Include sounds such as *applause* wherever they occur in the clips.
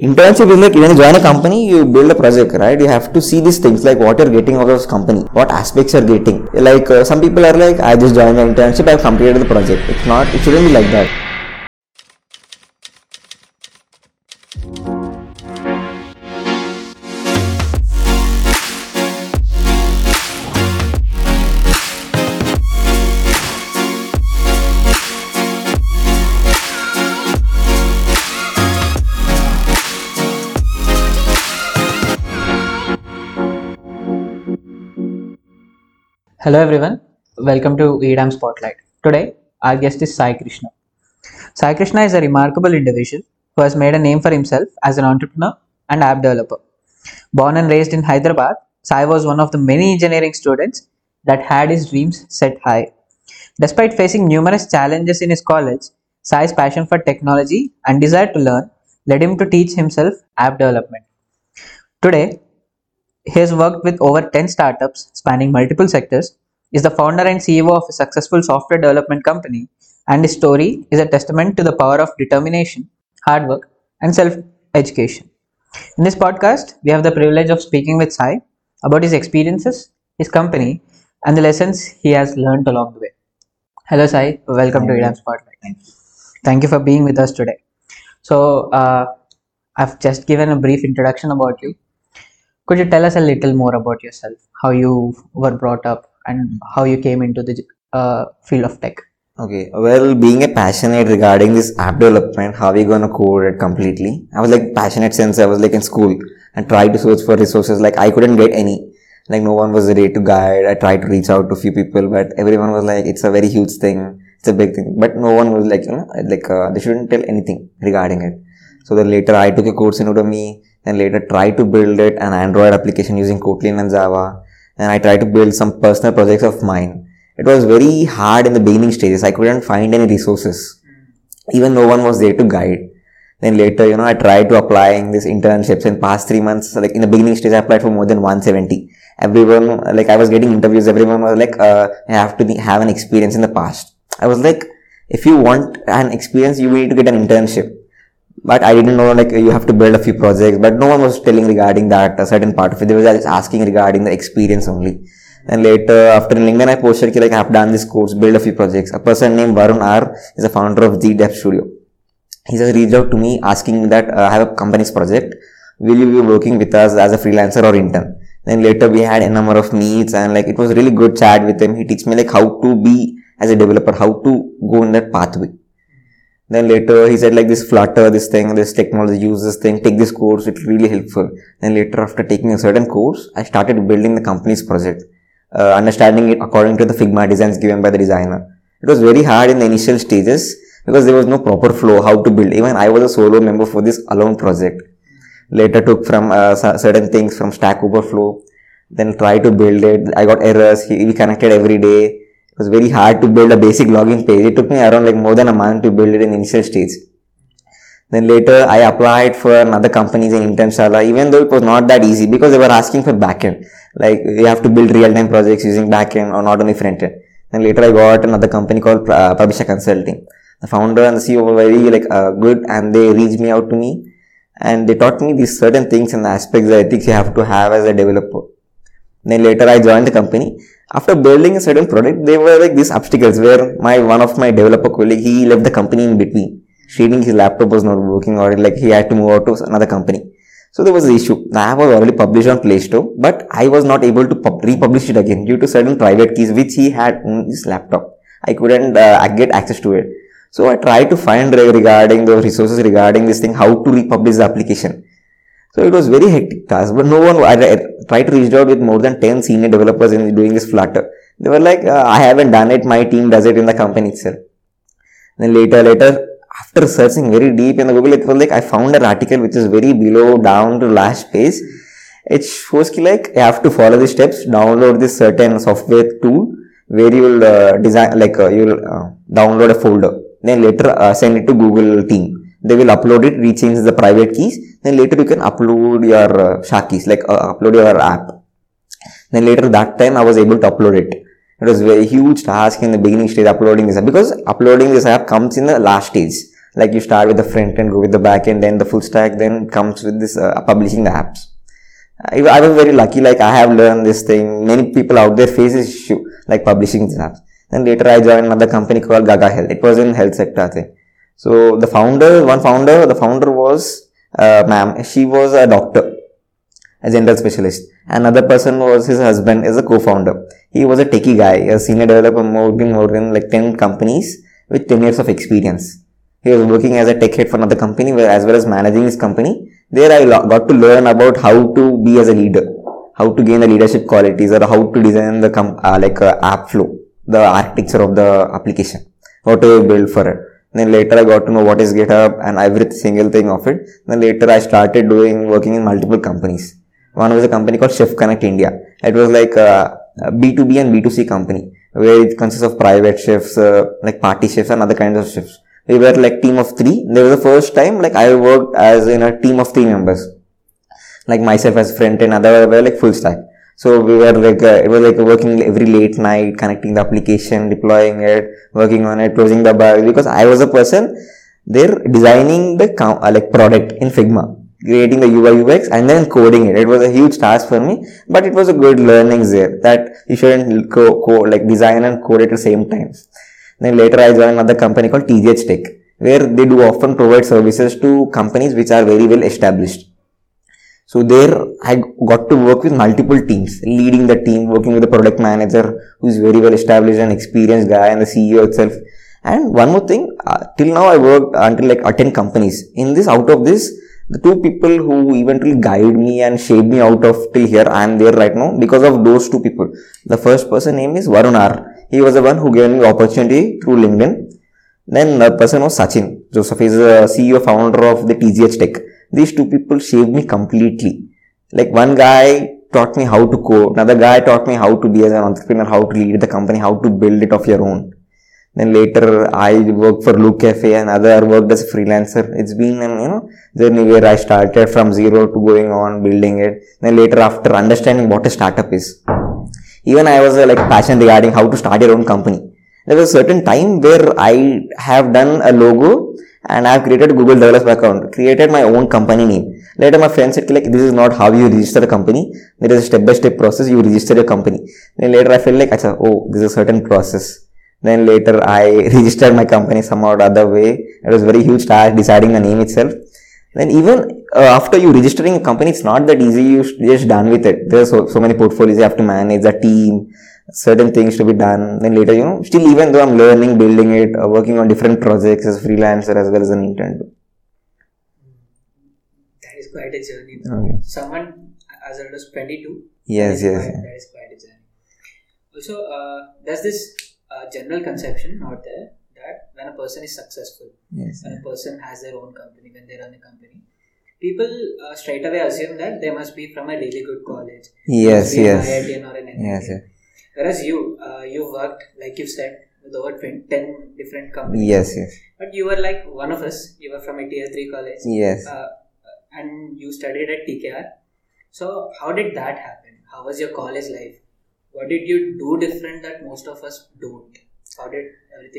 Internship is like when you join a company, you build a project, right? You have to see these things like what you're getting out of this company, what aspects you're getting. Like uh, some people are like, I just joined an internship, I've completed the project. It's not, it shouldn't be like that. Hello everyone, welcome to EDAM Spotlight. Today, our guest is Sai Krishna. Sai Krishna is a remarkable individual who has made a name for himself as an entrepreneur and app developer. Born and raised in Hyderabad, Sai was one of the many engineering students that had his dreams set high. Despite facing numerous challenges in his college, Sai's passion for technology and desire to learn led him to teach himself app development. Today, he has worked with over 10 startups spanning multiple sectors, is the founder and CEO of a successful software development company, and his story is a testament to the power of determination, hard work, and self education. In this podcast, we have the privilege of speaking with Sai about his experiences, his company, and the lessons he has learned along the way. Hello, Sai. Welcome to Thank you. EDAM Spotlight. Thank you. Thank you for being with us today. So, uh, I've just given a brief introduction about you. Could you tell us a little more about yourself, how you were brought up, and how you came into the uh, field of tech? Okay, well, being a passionate regarding this app development, how are we gonna code it completely? I was like passionate since I was like in school and tried to search for resources. Like I couldn't get any. Like no one was ready to guide. I tried to reach out to few people, but everyone was like, it's a very huge thing. It's a big thing. But no one was like, you know, like uh, they shouldn't tell anything regarding it. So then later I took a course in Udemy and later tried to build it an Android application using Kotlin and Java. And I tried to build some personal projects of mine. It was very hard in the beginning stages. I couldn't find any resources. Even no one was there to guide. Then later, you know, I tried to applying these internships in past three months. Like in the beginning stage, I applied for more than 170. Everyone, like I was getting interviews. Everyone was like, uh, I have to have an experience in the past. I was like, if you want an experience, you need to get an internship but I didn't know like you have to build a few projects, but no one was telling regarding that a certain part of it. They were just asking regarding the experience only. And later after LinkedIn I posted like I have done this course, build a few projects. A person named Varun R is the founder of Dev Studio. He just reached out to me asking that uh, I have a company's project. Will you be working with us as a freelancer or intern? Then later we had a number of meets and like it was really good chat with him. He teach me like how to be as a developer, how to go in that pathway. Then later he said like this Flutter, this thing, this technology, use this thing, take this course, it's really helpful. Then later after taking a certain course, I started building the company's project, uh, understanding it according to the Figma designs given by the designer. It was very hard in the initial stages because there was no proper flow how to build. Even I was a solo member for this alone project. Later took from uh, certain things from Stack Overflow, then try to build it. I got errors. He, we connected every day. It was very hard to build a basic login page. It took me around like more than a month to build it in initial stage. Then later I applied for another companies in Internshala, even though it was not that easy because they were asking for backend. Like you have to build real-time projects using backend or not only frontend. Then later I got another company called uh, Publisher Consulting. The founder and the CEO were very like uh, good and they reached me out to me and they taught me these certain things and aspects that ethics you have to have as a developer. Then later I joined the company. After building a certain product, there were like these obstacles where my one of my developer colleague he left the company in between, stating his laptop was not working or like he had to move out to another company. So there was an issue. The app was already published on Play Store, but I was not able to pub- republish it again due to certain private keys which he had on his laptop. I couldn't uh, get access to it. So I tried to find regarding the resources regarding this thing, how to republish the application. So it was very hectic task, but no one, I I tried to reach out with more than 10 senior developers in doing this Flutter. They were like, uh, I haven't done it, my team does it in the company itself. Then later, later, after searching very deep in the Google, it was like, I found an article which is very below down to last page. It shows like, you have to follow the steps, download this certain software tool where you will uh, design, like, uh, you will uh, download a folder. Then later, uh, send it to Google team they will upload it, rechange the private keys. Then later you can upload your uh, SHA keys, like uh, upload your app. Then later that time I was able to upload it. It was a very huge task in the beginning stage uploading this app because uploading this app comes in the last stage. Like you start with the front end, go with the back end, then the full stack, then comes with this uh, publishing the apps. I, was very lucky, like I have learned this thing. Many people out there face this issue, like publishing apps. Then later I joined another company called Gaga Health. It was in health sector, I think. So the founder, one founder, the founder was, uh, ma'am, she was a doctor, a general specialist. Another person was his husband as a co-founder. He was a techie guy, a senior developer, than, more than like 10 companies with 10 years of experience. He was working as a tech head for another company as well as managing his company. There I got to learn about how to be as a leader, how to gain the leadership qualities or how to design the uh, like uh, app flow, the architecture of the application, what to build for it. Then later I got to know what is GitHub and every single thing of it. Then later I started doing working in multiple companies. One was a company called Chef Connect India. It was like a, a B2B and B2C company where it consists of private chefs, uh, like party chefs and other kinds of chefs. We were like team of three. There was the first time like I worked as in a team of three members. Like myself as front and other were like full stack. So we were like, uh, it was like working every late night, connecting the application, deploying it, working on it, closing the bugs because I was a person there designing the com- uh, like product in Figma creating the UI UX and then coding it. It was a huge task for me, but it was a good learning there that you shouldn't co- co- like design and code at the same time. Then later I joined another company called TGH Tech, where they do often provide services to companies which are very well established. So there I got to work with multiple teams, leading the team, working with the product manager who is very well established and experienced guy and the CEO itself. And one more thing, uh, till now I worked until like uh, 10 companies. In this, out of this, the two people who eventually guide me and shape me out of till here, I am there right now because of those two people. The first person name is Varun R. He was the one who gave me opportunity through LinkedIn. Then the person was Sachin Joseph. is the CEO founder of the TGH Tech. These two people saved me completely. Like one guy taught me how to code, another guy taught me how to be as an entrepreneur, how to lead the company, how to build it of your own. Then later I worked for Loo Cafe and other worked as a freelancer. It's been an you know journey where I started from zero to going on building it. Then later after understanding what a startup is, even I was uh, like passionate regarding how to start your own company. There was a certain time where I have done a logo and I have created Google developer account, created my own company name. Later my friend said like this is not how you register a company. There is a step by step process. You register your company. Then later I felt like said, oh, this is a certain process. Then later I *laughs* registered my company somehow or other way. It was very huge task deciding the name itself. Then even uh, after you registering a company, it's not that easy. You just done with it. There's so, so many portfolios you have to manage, a team, certain things to be done. Then later, you know, still even though I'm learning, building it, uh, working on different projects as freelancer as well as an intern. That is quite a journey. Okay. Someone as old as 22. Yes, yes. Quite, that is quite a journey. Also, uh, there's this uh, general conception out there that when a person is successful, Yes. when a person has their own company, when they run a company, people uh, straight away assume that they must be from a really good college. Yes, be an yes. IITian or an. Yes, yes. Whereas you, uh, you worked, like you said, with over 20, 10 different companies. Yes, yes. But you were like one of us. You were from a tier 3 college. Yes. Uh, and you studied at TKR. So, how did that happen? How was your college life? What did you do different that most of us don't? How did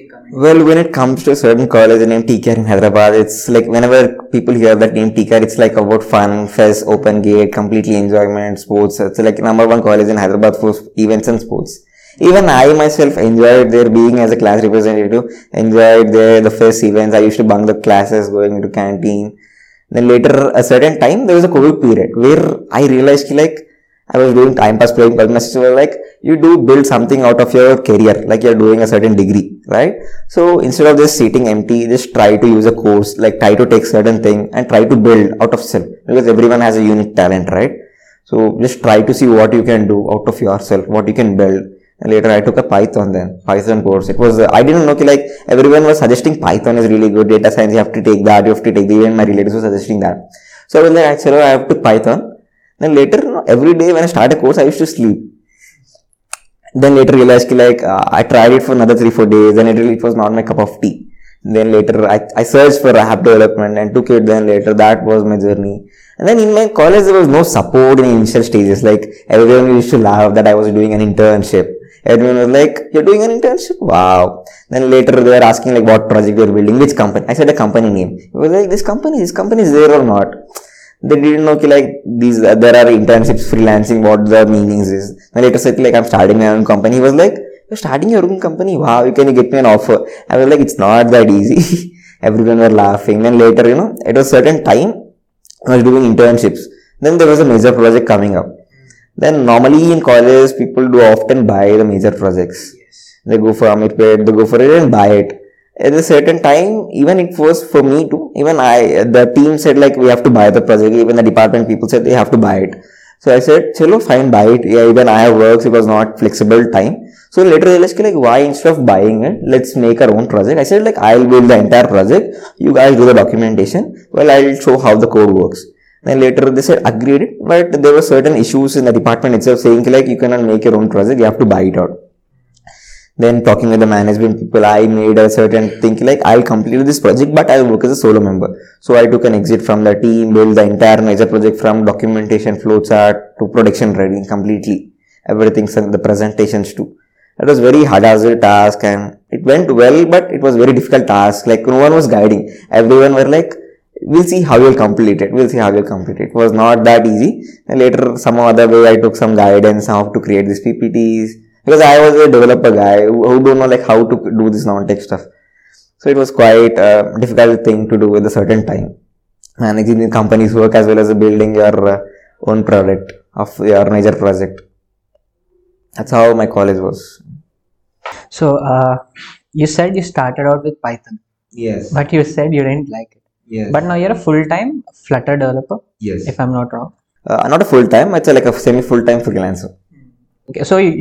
come? Well, when it comes to a certain college named TKR in Hyderabad, it's like whenever people hear that name TKR, it's like about fun, fest, open gate, completely enjoyment, sports. It's like number one college in Hyderabad for events and sports. Even I myself enjoyed there being as a class representative, enjoyed there the first events. I used to bunk the classes, going into canteen. Then later, a certain time, there was a COVID period where I realized like I was doing time pass playing Pugnasis were like you do build something out of your career, like you're doing a certain degree, right? So instead of just sitting empty, just try to use a course, like try to take certain thing and try to build out of self because everyone has a unique talent, right? So just try to see what you can do out of yourself, what you can build. And later I took a Python then, Python course. It was, I didn't know, like everyone was suggesting Python is really good, data science, you have to take that, you have to take the, even my relatives were suggesting that. So I was like, actually, I have to Python. Then later, every day when I start a course, I used to sleep. Then later realized ki, like uh, I tried it for another three four days, and it really it was not my cup of tea. Then later I, I searched for app development and took it. Then later that was my journey. And then in my college there was no support in initial stages. Like everyone used to laugh that I was doing an internship. Everyone was like, "You're doing an internship? Wow!" Then later they were asking like, "What project you're building? Which company?" I said a company name. It was like, "This company, this company is there or not?" They didn't know like these there are internships, freelancing, what the meanings is. Then later said like, "I'm starting my own company." He was like, "You're starting your own company? Wow! You can you get me an offer?" I was like, "It's not that easy." *laughs* Everyone were laughing. Then later, you know, at a certain time, I was doing internships. Then there was a major project coming up. Then normally in college, people do often buy the major projects. They go for Ameerpet, they go for it and buy it. At a certain time, even it was for me too. Even I, the team said like we have to buy the project. Even the department people said they have to buy it. So I said, chalo, fine, buy it. Yeah, even I have works. It was not flexible time. So later realized like why instead of buying it, let's make our own project. I said like I'll build the entire project. You guys do the documentation. Well, I'll show how the code works. Then later they said agreed, but there were certain issues in the department itself saying like you cannot make your own project, you have to buy it out. Then talking with the management people, I made a certain thing like I'll complete this project, but I'll work as a solo member. So I took an exit from the team, built the entire major project from documentation, flowchart to production ready completely. Everything, the presentations too. It was very hazardous task and it went well, but it was very difficult task. Like no one was guiding. Everyone were like, we'll see how you'll complete it. We'll see how you'll complete it. It was not that easy. And later, some other way, I took some guidance how to create these PPTs because I was a developer guy who, don't know like how to do this non-tech stuff. So it was quite a difficult thing to do with a certain time. Managing the company's work as well as building your uh, own product of your major project. That's how my college was. So, uh, you said you started out with Python, Yes. but you said you didn't like it. Yes. But now you're a full-time Flutter developer, yes. if I'm not wrong. Uh, not a full time, it's a, like a semi full time freelancer. Okay, so you,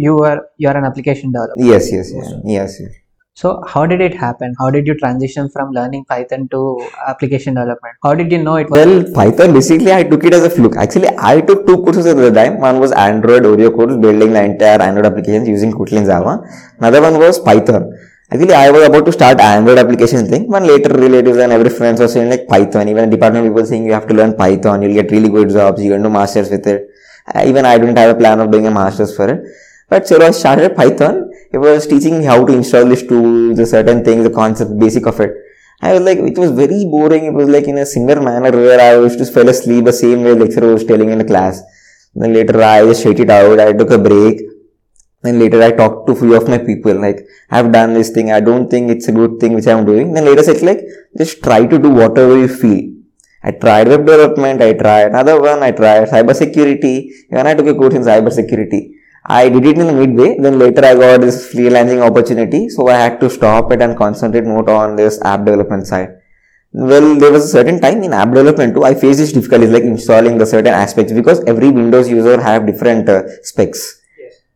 you are an application developer. Yes, yes, yes, yes, yes. So how did it happen? How did you transition from learning Python to application development? How did you know it was? Well, Python basically I took it as a fluke. Actually, I took two courses at the time. One was Android Oreo course, building the entire Android applications using Kotlin Java. Another one was Python. Actually, I was about to start Android application thing. One later relatives and every friends were saying like Python. Even department people saying you have to learn Python. You'll get really good jobs. You can do masters with it. Uh, even I didn't have a plan of doing a masters for it. But so I started Python. It was teaching me how to install this tool, the certain things, the concept, basic of it. I was like, it was very boring. It was like in a similar manner where I used to fell asleep the same way lecturer was telling in the class. Then later I just shut it out. I took a break. Then later I talked to few of my people like I've done this thing. I don't think it's a good thing which I'm doing. Then later said like just try to do whatever you feel. I tried web development. I tried another one. I tried cyber security. Even I took a course in cyber security. I did it in the midway. Then later I got this freelancing opportunity. So I had to stop it and concentrate more on this app development side. Well, there was a certain time in app development too. I faced these difficulties like installing the certain aspects because every Windows user have different uh, specs.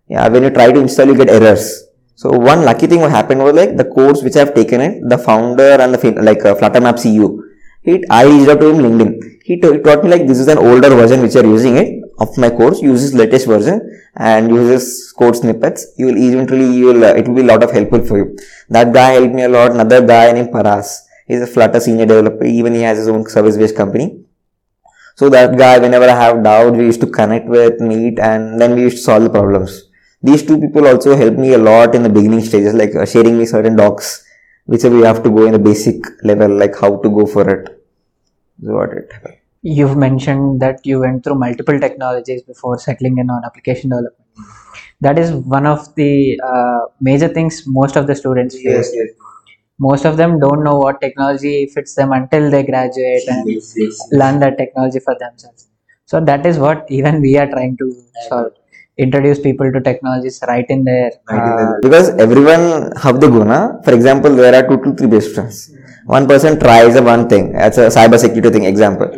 Yeah, when you try to install, you get errors. So one lucky thing what happened was like the course which I've taken it, the founder and the like uh, Fluttermap CEO, he, I reached out to him LinkedIn. He taught me like this is an older version which you're using it of my course, uses latest version and uses code snippets. You will eventually, you will, uh, it will be a lot of helpful for you. That guy helped me a lot. Another guy named Paras, he's a Flutter senior developer. Even he has his own service-based company. So that guy, whenever I have doubt, we used to connect with, meet, and then we used to solve the problems. These two people also helped me a lot in the beginning stages, like uh, sharing me certain docs, which we have to go in the basic level, like how to go for it. Is what it. You've mentioned that you went through multiple technologies before settling in on application development. That is one of the uh, major things most of the students face. yes. Yes. Most of them don't know what technology fits them until they graduate and Yes. Yes. learn that technology for themselves. So that is what *laughs* even we are trying to solve. Introduce people to technologies right in their Right uh, Because everyone have the guna. For example, there are two to three best friends. One person tries a one thing. That's a cyber security thing. Example.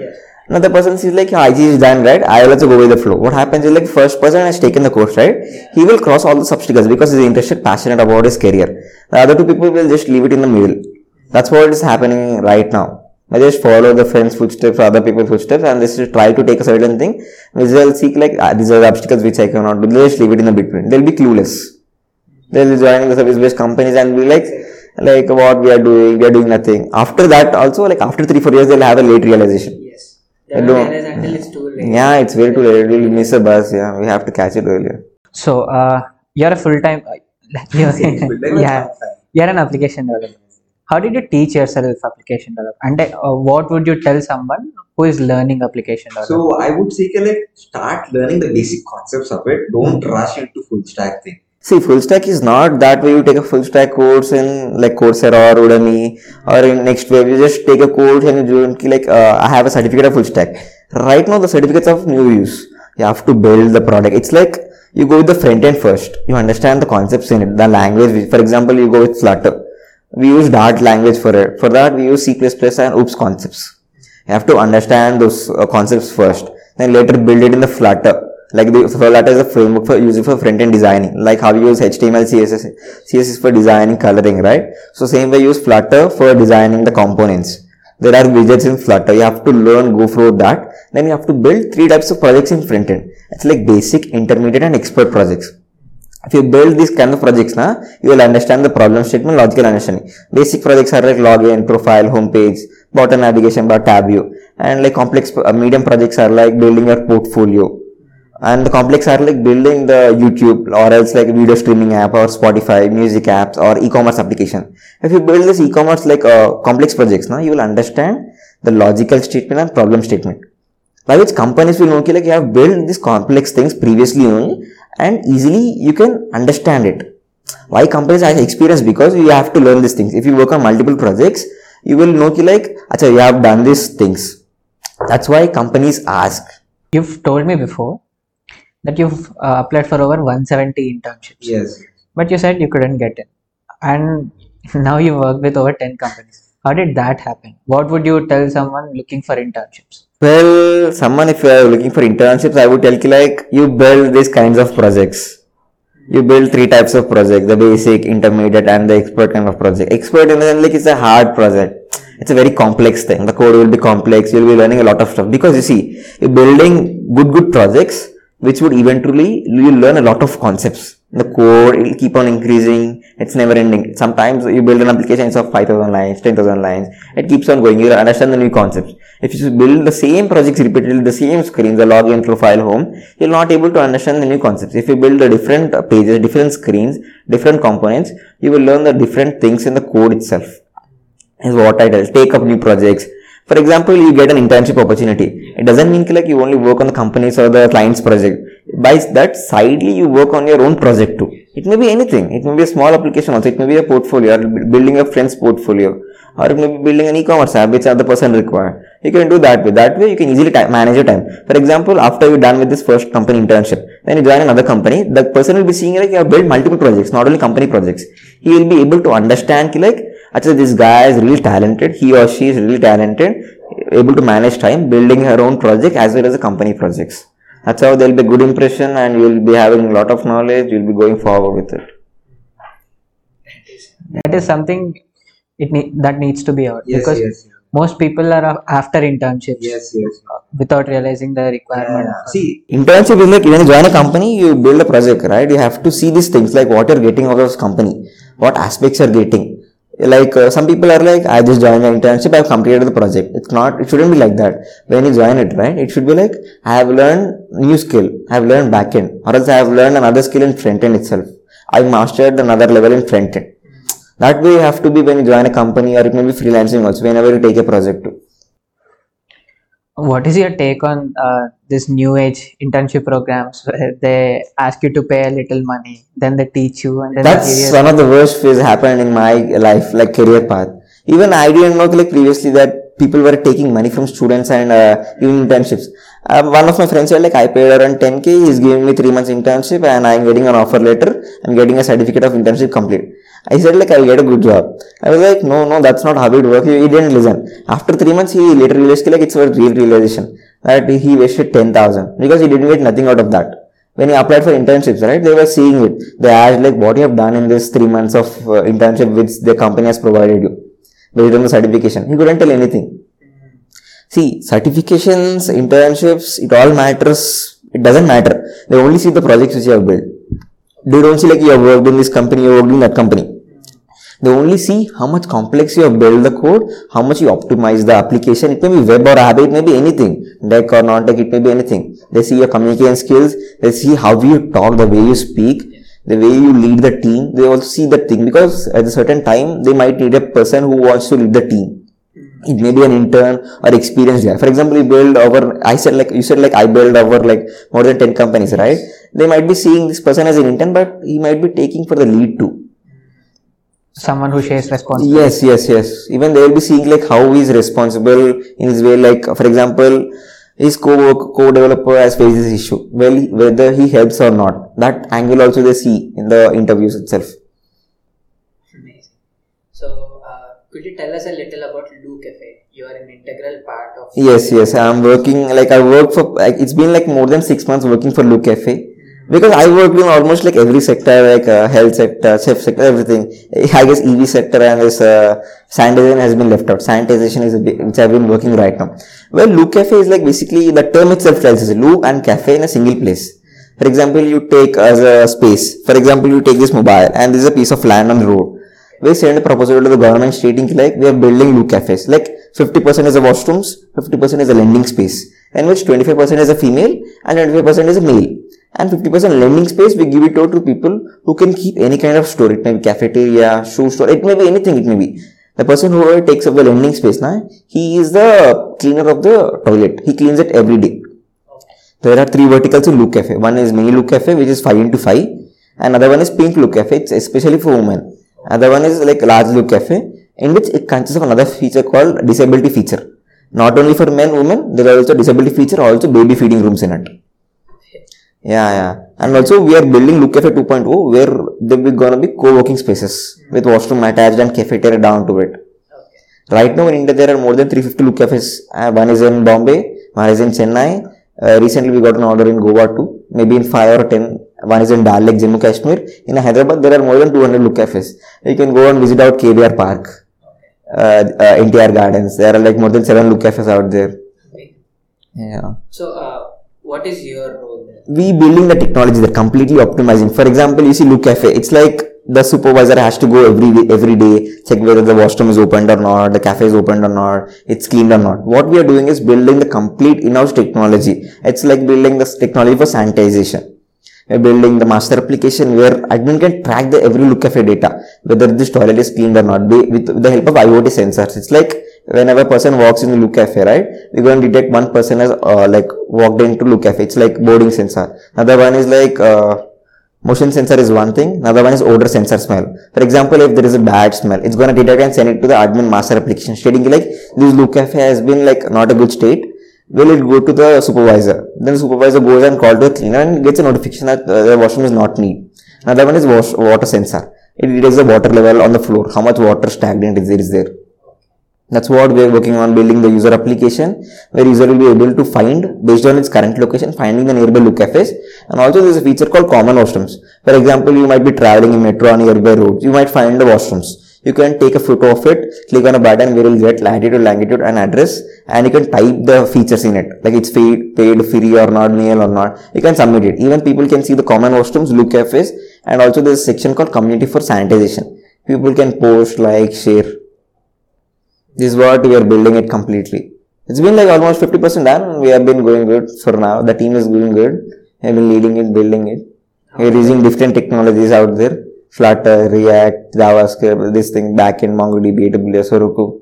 Another person sees like, IT is done right. I will also go with the flow. What happens is like first person has taken the course right. He will cross all the obstacles because he's interested, passionate about his career. The other two people will just leave it in the middle. That's what is happening right now. I just follow the friends' footsteps, other people's footsteps, and they just try to take a certain thing, which they'll seek like ah, these are the obstacles which I cannot do. They'll just leave it in the between. They'll be clueless. They'll be joining the service-based companies and be like, like what we are doing, we are doing nothing. After that, also like after three four years, they'll have a late realization. yes. They don't don't- until it's too Yeah, it's very too late. We'll miss a bus. Yeah, we have to catch it earlier. So, uh, you're a full time. *laughs* *laughs* Yeah, you're an application developer. How did you teach yourself application development? And uh, what would you tell someone who is learning application development? So I would say like start learning the basic concepts of it. Don't rush into full stack thing. See, full stack is not that way you take a full stack course in like Coursera or Udemy or in NxtWave you just take a course and you don't like uh, I have a certificate of full stack. Right now the certificates of new use. You have to build the product. It's like you go with the front end first. You understand the concepts in it, the language. For example, you go with Flutter. We use Dart language for it. For that we use C++ and OOPS concepts. You have to understand those uh, concepts first. Then later build it in the Flutter. Like the Flutter is a framework for using for front end designing. Like how you use HTML, CSS, CSS for designing coloring, right? So same way use Flutter for designing the components. There are widgets in Flutter. You have to learn, go through that. Then you have to build three types of projects in front end. It's like basic, intermediate, and expert projects. If you build these kind of projects now, you will understand the problem statement, logical understanding. Basic projects are like login, profile, home homepage, button navigation bar, tab view. And like complex, uh, medium projects are like building your portfolio. And the complex are like building the YouTube or else like video streaming app or Spotify, music apps or e-commerce application. If you build this e-commerce like uh, complex projects now, you will understand the logical statement and problem statement by which companies will know okay, like you have built these complex things previously only and easily you can understand it. Why companies have experience because you have to learn these things. If you work on multiple projects, you will know okay, like acha, you have done these things. That's why companies ask. You've told me before that you've uh, applied for over 170 internships, Yes. but you said you couldn't get in, and *laughs* now you work with over 10 companies. How did that happen? What would you tell someone looking for internships? Well, someone if you are looking for internships, I would tell you like you build these kinds of projects. You build three types of project: the basic, intermediate, and the expert kind of project. Expert in the sense like it's a hard project. It's a very complex thing. The code will be complex. You'll be learning a lot of stuff because you see, you're building good good projects, which would eventually you'll learn a lot of concepts. The code will keep on increasing. It's never ending. Sometimes you build an application of 5,000 lines, 10,000 lines. It keeps on going. You'll understand the new concepts. If you build the same projects repeatedly, the same screen, the login, profile, home, you're not able to understand the new concepts. If you build the different pages, different screens, different components, you will learn the different things in the code itself. Is what I tell. Take up new projects. For example, you get an internship opportunity. It doesn't mean like you only work on the company's or the client's project. By that sidely, you work on your own project too. It may be anything. It may be a small application also. It may be a portfolio or building a friend's portfolio or it may be building an e-commerce app which other person require. You can do that way. That way you can easily manage your time. For example, after you're done with this first company internship, then you join another company, the person will be seeing like you have built multiple projects, not only company projects. He will be able to understand like, actually this guy is really talented, he or she is really talented, able to manage time, building her own project as well as the company projects. That's how there'll be a good impression and you'll be having a lot of knowledge, you'll be going forward with it. That is something it ne- that needs to be out because yes. most people are uh, after internships Yes, yes. without realizing the requirement. for- See, internship is like when you join a company, you build a project, right? You have to see these things like what you're getting out of this company, what aspects you're getting. Like uh, some people are like, I just joined an internship, I've completed the project. It's not, it shouldn't be like that. When you join it, right? It should be like, I have learned new skill, I have learned backend, or else I have learned another skill in front end itself. I mastered another level in front end. That way you have to be when you join a company, or it may be freelancing also, whenever you take a project too. What is your take on uh, this new age internship programs where they ask you to pay a little money, then they teach you, and then That's one of the worst phase happened in my life, like career path. Even I didn't know like previously that people were taking money from students and uh, giving internships. Uh, one of my friends said like I paid around 10k, he's giving me three months internship and I'm getting an offer letter. I'm getting a certificate of internship complete. I said like I'll get a good job. I was like no no that's not how it works. He, didn't listen. After three months he later realized like it's a real realization that he wasted 10,000 because he didn't get nothing out of that when he applied for internships, right, they were seeing it. They asked like, what you have done in this three months of uh, internship which the company has provided you based on the certification. He couldn't tell anything. See, certifications, internships, it all matters. It doesn't matter. They only see the projects which you have built. They don't see like you have worked in this company, you have worked in that company. They only see how much complex you have built the code, how much you optimize the application. It may be web or app, it may be anything. Deck or non-tech, it may be anything. They see your communication skills, they see how you talk, the way you speak. the way you lead the team they also see that thing because at a certain time they might need a person who wants to lead the team it may be an intern or experienced guy. For example, you build over, I said like, you said like I build over like more than 10 companies, right? They might be seeing this person as an intern, but he might be taking for the lead too. Someone who shares responsibility. Yes, yes, yes. Even they will be seeing like how he is responsible in his way. Like, for example, his co co-developer has faced this issue. Well, whether he helps or not. That angle also they see in the interviews itself. Amazing. So, uh, could you tell us a little about Loo Cafe? You are an integral part of. Yes, yes. I'm working like I work for like it's been like more than six months working for Loo Cafe because I work in almost like every sector, like uh, health sector, chef sector, everything. I guess EV sector and this uh, sanitization has been left out. Sanitization is a bit, which I've been working right now. Well, Loo Cafe is like basically the term itself tells us Loo and cafe in a single place. For example, you take as a space. For example, you take this mobile and this is a piece of land on the road we send a proposal to the government stating like we are building Loo cafes. Like 50% is a washrooms, 50% is a lending space, in which 25% is a female and 25% is a male. And 50% lending space we give it out to people who can keep any kind of store. It may be cafeteria, shoe store, it may be anything, it may be. The person who takes up the lending space now, he is the cleaner of the toilet. He cleans it every day. There are three verticals in Loo Cafe. One is mini Loo Cafe, which is 5 into 5. Another one is pink Loo Cafe, it's especially for women. Other one is like large loo cafe in which it consists of another feature called disability feature. Not only for men, women, there are also disability feature, also baby feeding rooms in it. Yeah, yeah. And also we are building Loo Cafe 2.0 where there will be gonna be co-working spaces with washroom attached and cafeteria down to it. Right now in India there are more than 350 Loo Cafes. Uh, one is in Bombay, one is in Chennai. Uh, recently we got an order in Goa too. Maybe in 5 or 10 one is in Dal Lake, Jammu Kashmir. In Hyderabad, there are more than 200 loo cafes. You can go and visit out KBR Park, uh, uh, NTR Gardens. There are like more than seven look cafes out there. Yeah. So, uh, what is your role there? We building the technology, they're completely optimizing. For example, you see Loo Cafe, it's like the supervisor has to go every day, every day, check whether the washroom is opened or not, the cafe is opened or not, it's cleaned or not. What we are doing is building the complete in-house technology. It's like building this technology for sanitization we're building the master application where admin can track the every loo cafe data, whether this toilet is cleaned or not, with the help of IoT sensors. It's like whenever person walks in the loo cafe, right? We're going to detect one person has uh, like walked into loo cafe. It's like boarding sensor. Another one is like uh, motion sensor is one thing. Another one is odor sensor smell. For example, if there is a bad smell, it's going to detect and send it to the admin master application stating like this loo cafe has been like not a good state will it go to the supervisor? Then the supervisor goes and calls the cleaner and gets a notification that uh, the washroom is not neat. Another one is wash, water sensor. It detects the water level on the floor, how much water stagnant is there is there. That's what we are working on building the user application where user will be able to find based on its current location, finding the nearby loo cafes. And also there is a feature called common washrooms. For example, you might be traveling in metro on nearby roads. You might find the washrooms you can take a photo of it, click on a button where you'll get latitude, longitude and address and you can type the features in it. Like it's paid, paid, free or not, mail or not. You can submit it. Even people can see the common washrooms, loo cafes and also there's a section called community for sanitization. People can post, like, share. This is what we are building it completely. It's been like almost 50% done. We have been going good for now. The team is going good. We have been leading it, building it. We are using different technologies out there. Flutter, React, JavaScript, this thing, backend, MongoDB, AWS, Heroku.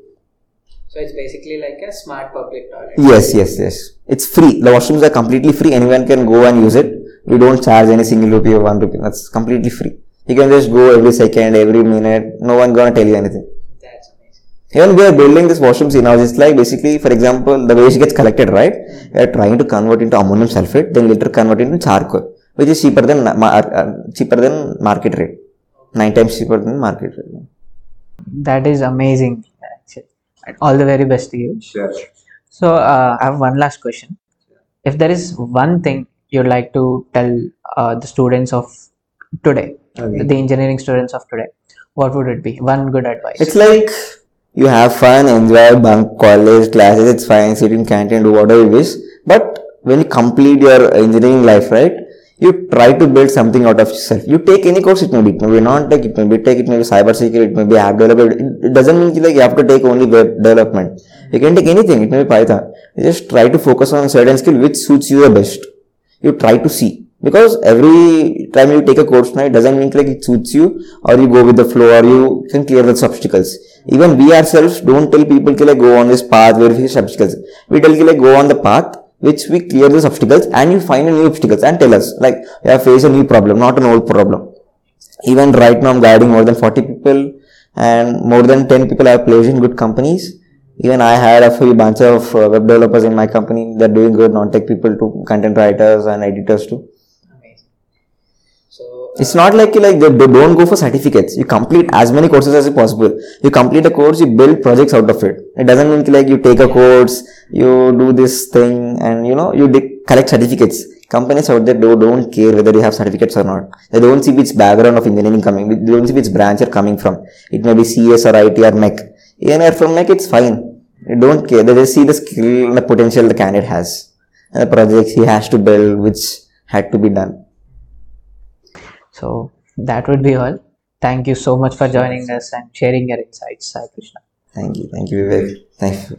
So it's basically like a smart public toilet. Yes, yes, yes. It's free. The washrooms are completely free. Anyone can go and use it. We don't charge any single rupee or one rupee. That's completely free. You can just go every second, every minute. No one gonna tell you anything. That's amazing. Even we are building this washrooms in-house. It's like basically, for example, the waste gets collected, right? We are trying to convert into ammonium sulfate, then later convert into charcoal, which is cheaper than uh, cheaper than market rate. Nine times cheaper than market rate. That is amazing. All the very best to you. Sure. So uh, I have one last question. If there is one thing you'd like to tell uh, the students of today, Okay. the engineering students of today, what would it be? One good advice. It's like you have fun, enjoy, bunk college classes, it's fine, sit in canteen, do whatever you wish. But when you complete your engineering life, right, you try to build something out of yourself. You take any course, it may be, it may be non-tech, it may be tech, it may be cyber security, it may be app development. It- doesn't mean like you have to take only web development. You can take anything, it may be Python. You just try to focus on a certain skill which suits you the best. You try to see because every time you take a course now it doesn't mean like it suits you or you go with the flow or you can clear those obstacles. Even we ourselves don't tell people to like go on this path where we obstacles. We tell you like go on the path which we clear those obstacles and you find a new obstacles and tell us like you have faced a new problem not an old problem. Even right now i'm guiding more than 40 people and more than 10 people have placed in good companies. Even i had a few bunch of uh, web developers in my company they're doing good non-tech people to content writers and editors too it's not like you like they, don't go for certificates. You complete as many courses as possible. You complete a course, you build projects out of it. It doesn't mean like you take a course, you do this thing, and you know you collect certificates. Companies out there do, don't care whether you have certificates or not. They don't see which background of engineering coming. They don't see which branch you're coming from. It may be CS or IT or MEC. Even if from MEC, it's fine. They don't care. They just see the skill and the potential the candidate has, and the projects he has to build, which had to be done. So that would be all. Thank you so much for joining us and sharing your insights, Sai Krishna. Thank you. Thank you, Vivek. Thank you.